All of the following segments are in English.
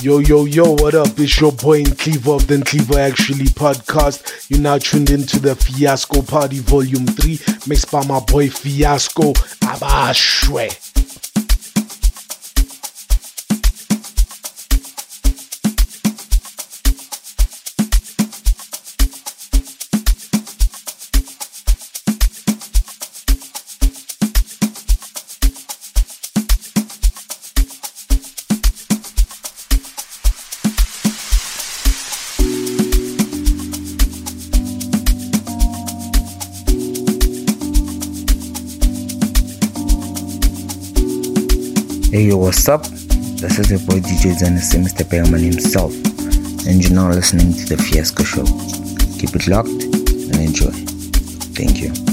Yo, yo, yo, what up? It's your boy in Cleaver of the Cleaver Actually podcast. You're now tuned into the Fiasco Party Volume 3, mixed by my boy Fiasco Abashwe. Hey yo, what's up? This is your boy DJ Zennis, Mr. Bellman himself, and you're now listening to The Fiasco Show. Keep it locked and enjoy. Thank you.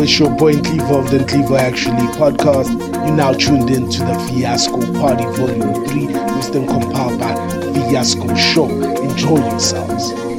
Yo, it's your boy Cleaver of the Cleaver Actually podcast. You're now tuned in to the Fiasco Party Volume 3, Mr. compiled by Fiasco Show. Enjoy yourselves.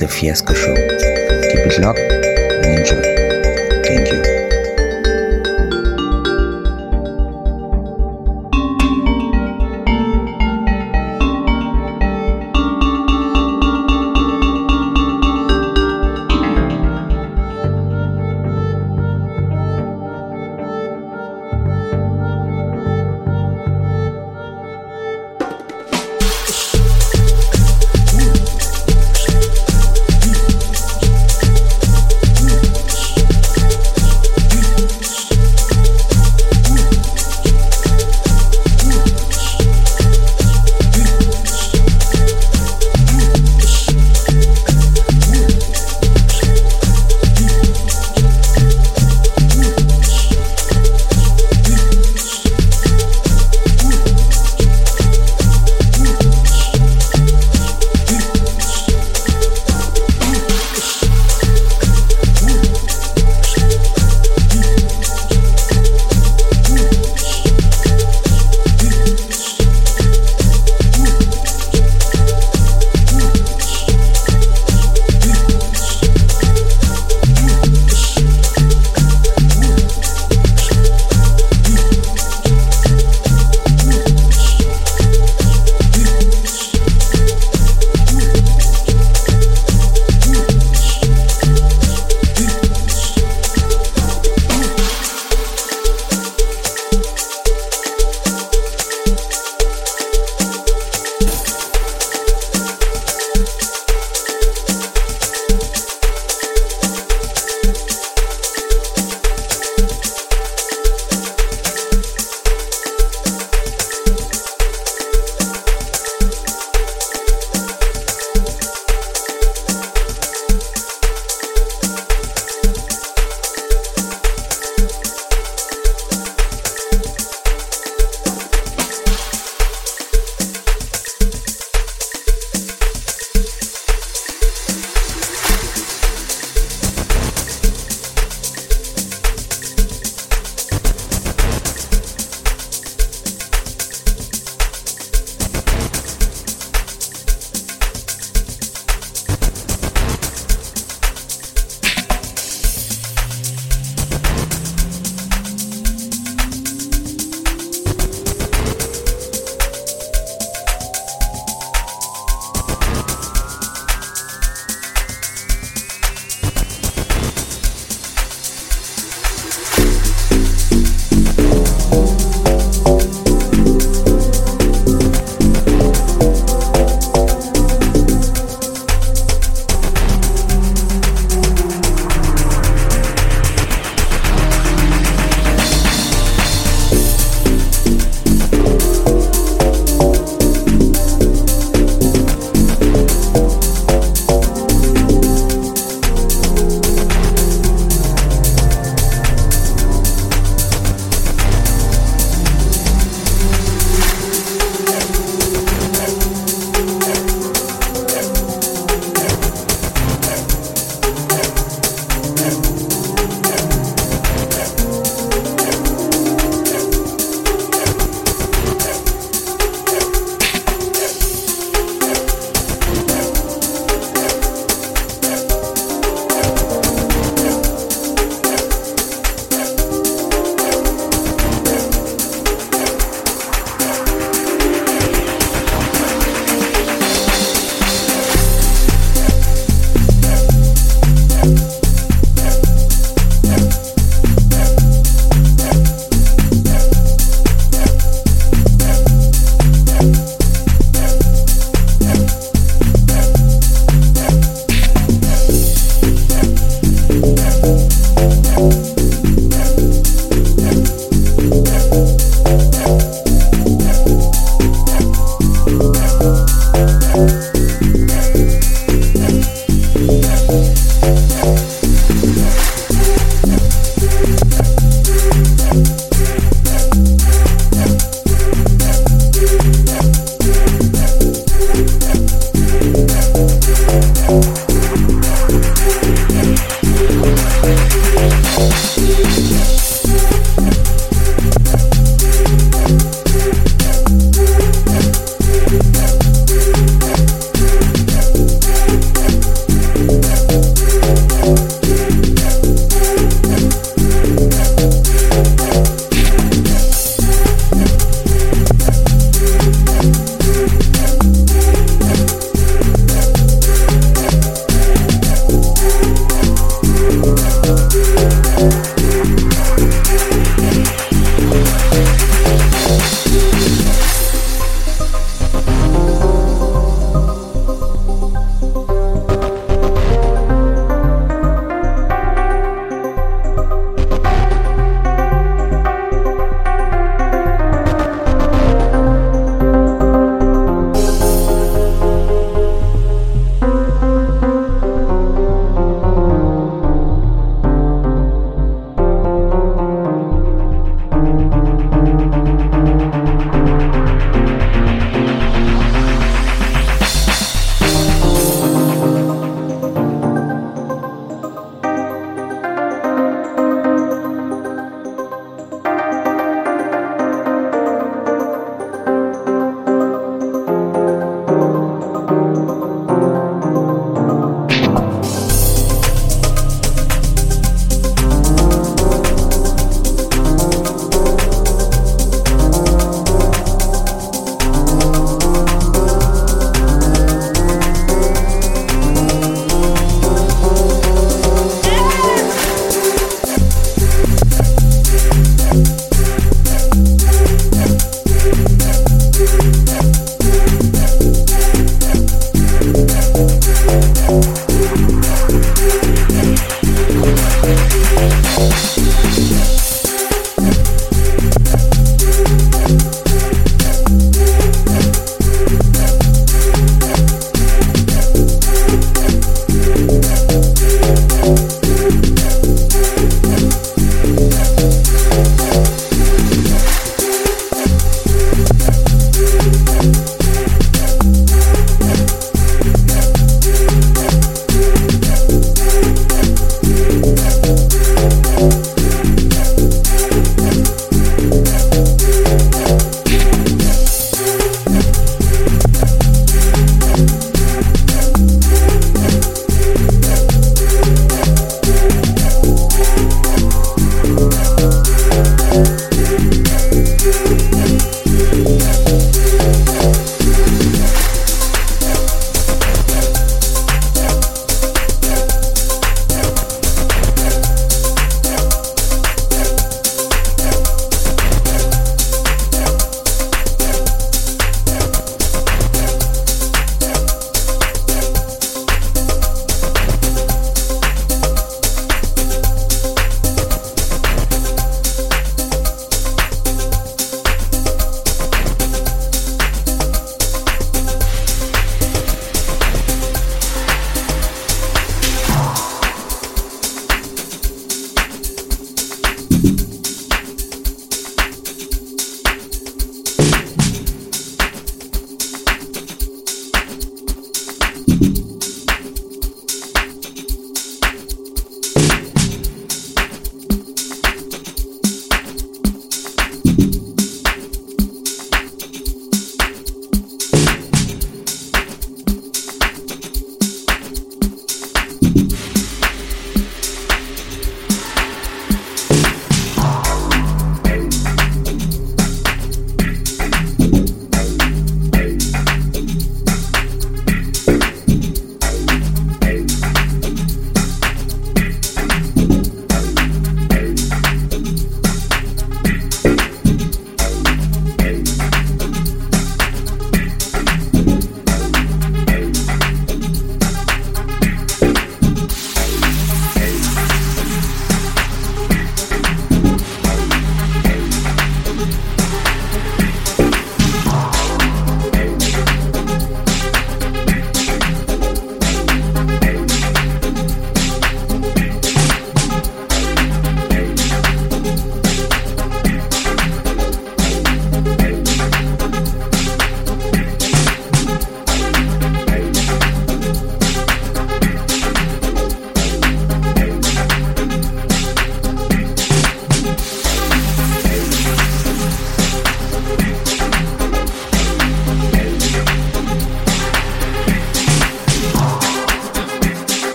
Now listening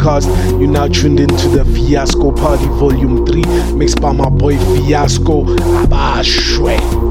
podcast. You're now tuned into the Fiasco Party Volume 3, mixed by my boy Fiasco. Abashwe.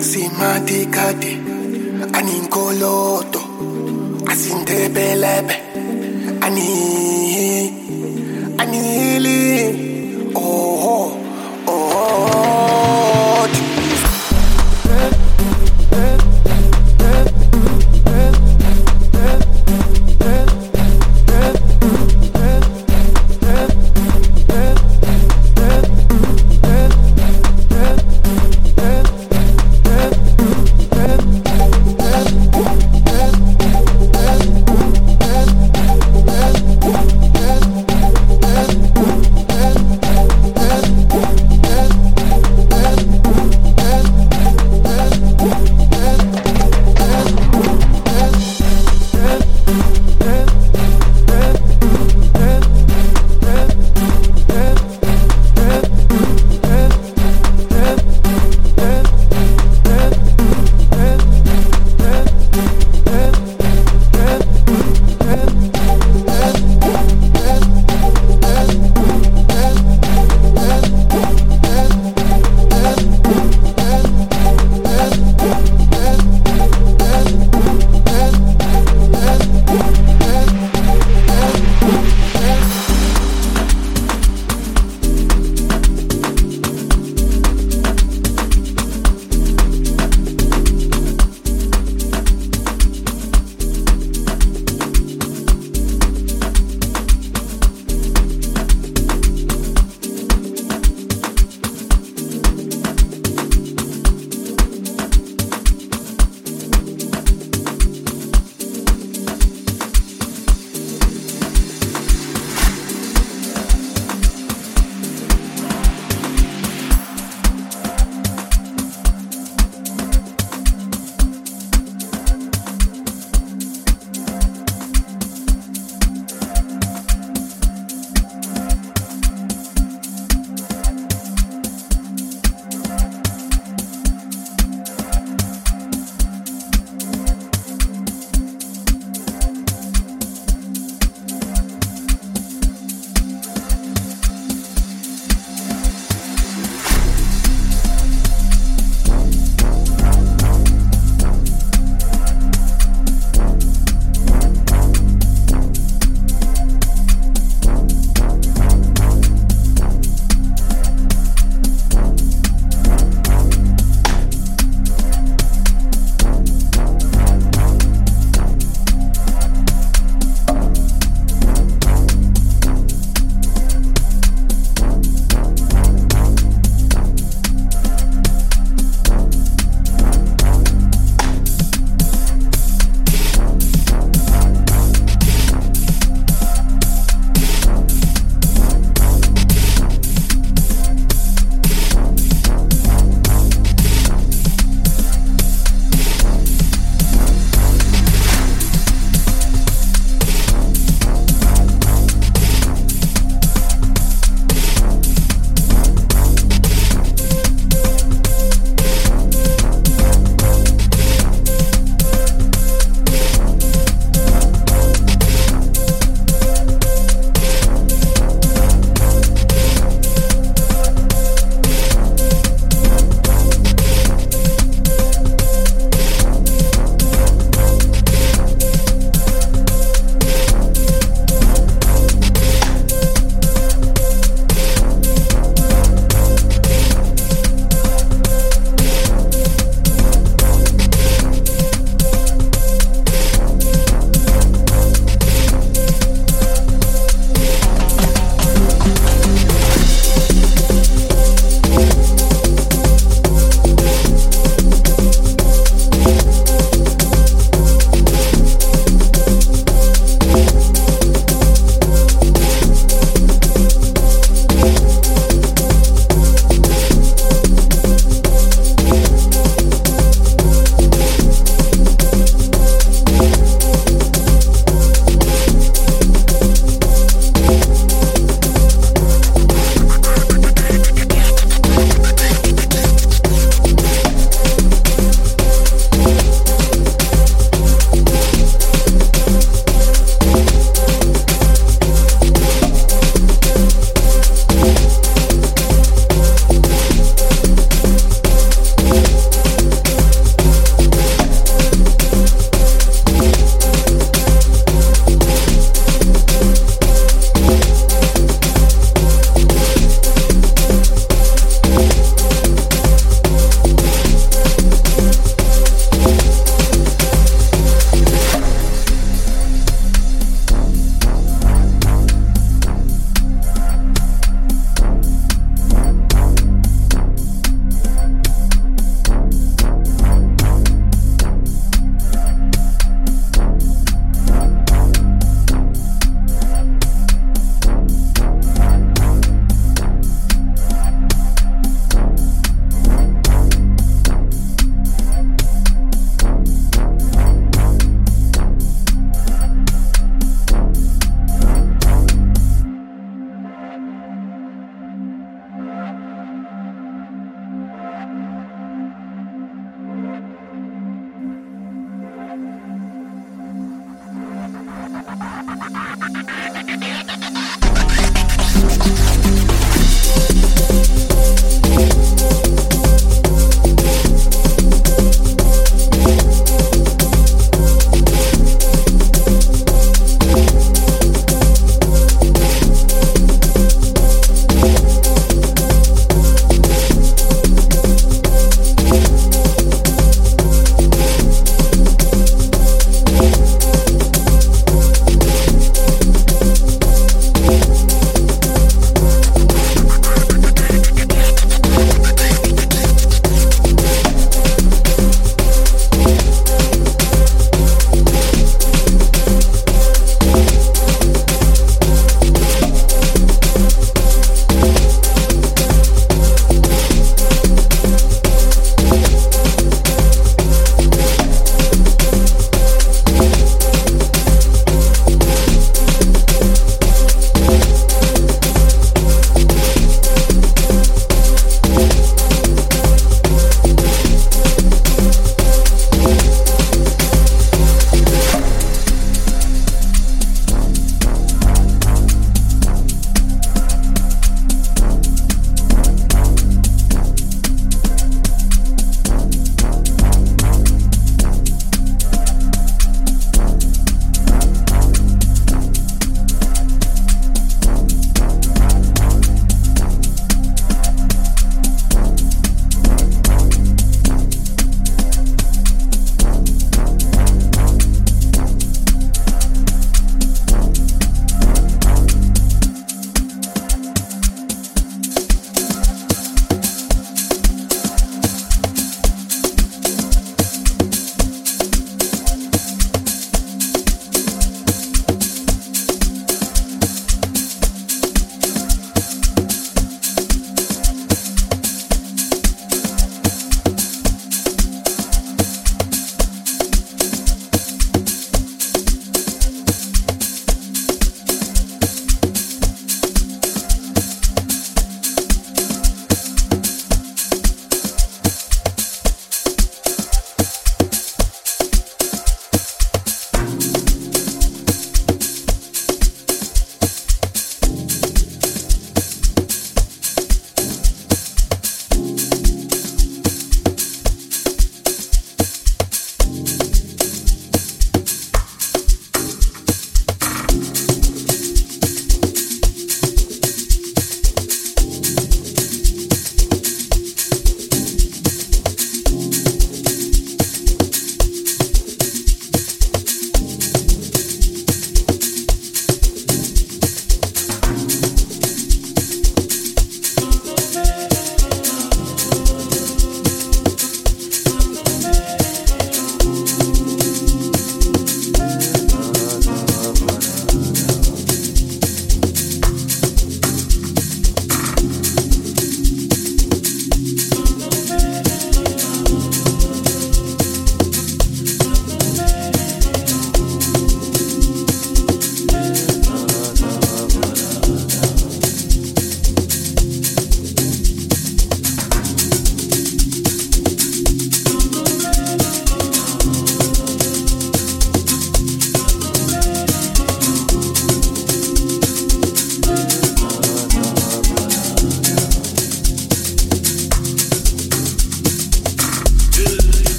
Simati Kati, Aninkoloto, Asintebelebe,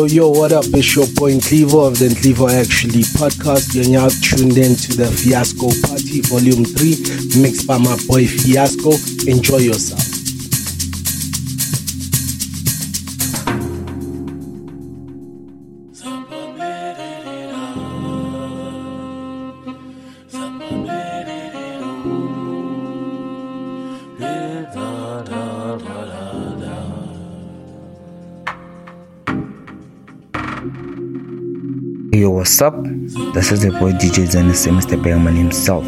Yo, yo, what up? It's your boy Clevo of the Clevo Actually podcast. You're now tuned in to the Fiasco Party Volume 3, mixed by my boy Fiasco. Enjoy yourself. Up? This is the boy DJ Zennis, Mr. Bergman himself,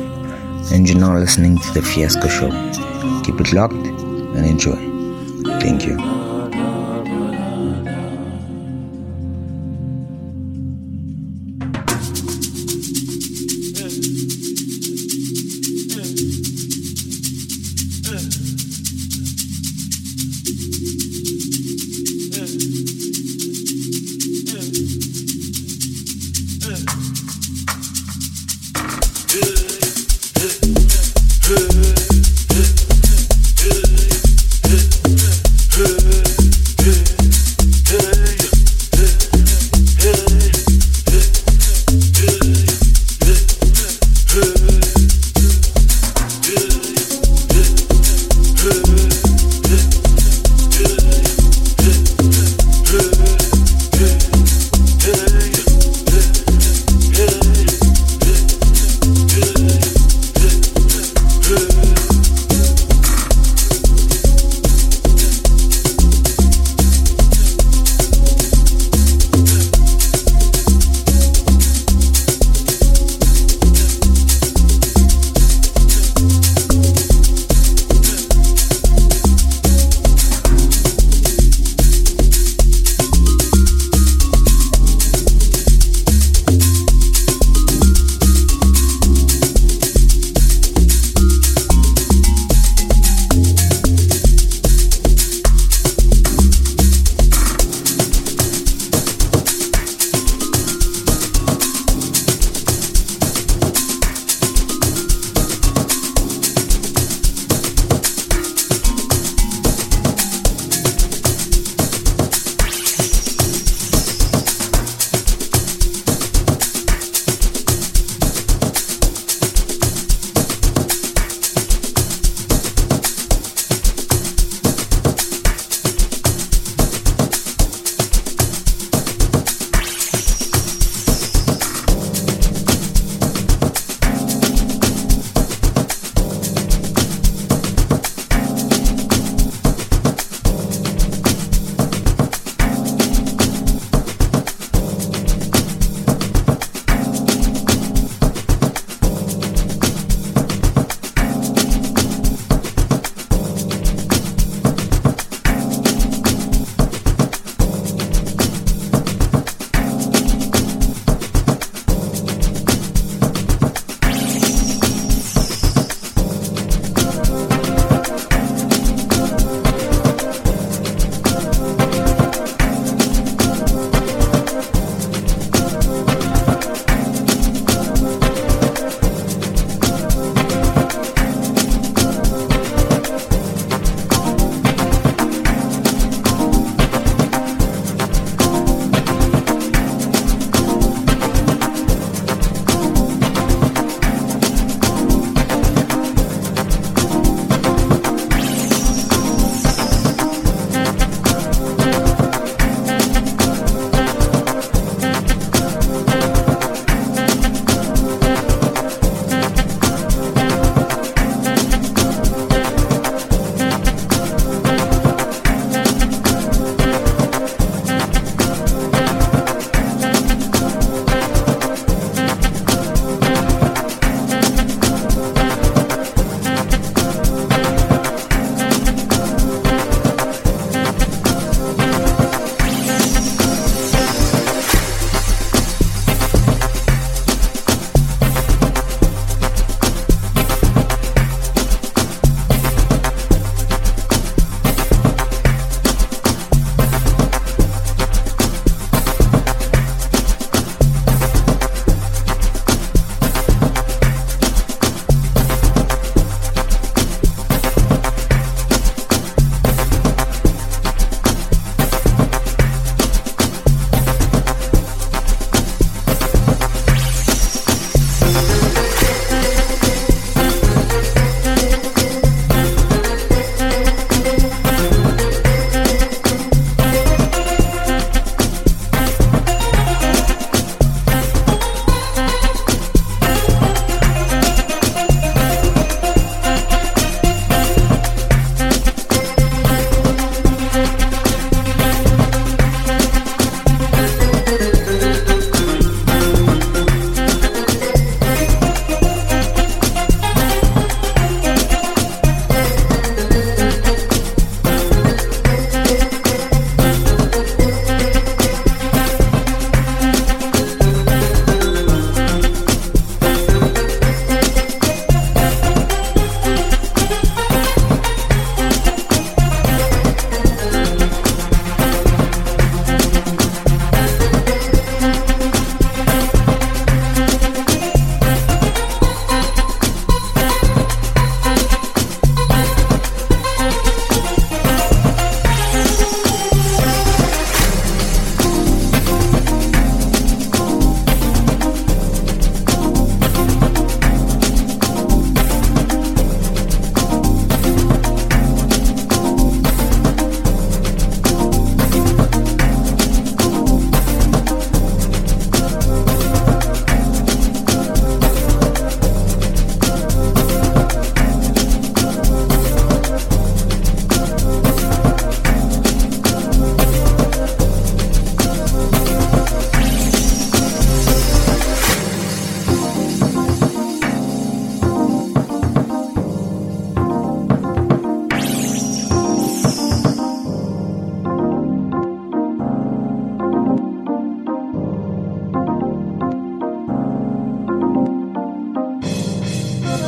and you're now listening to The Fiasco Show. Keep it locked and enjoy. Thank you.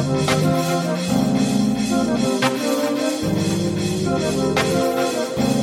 Thank you.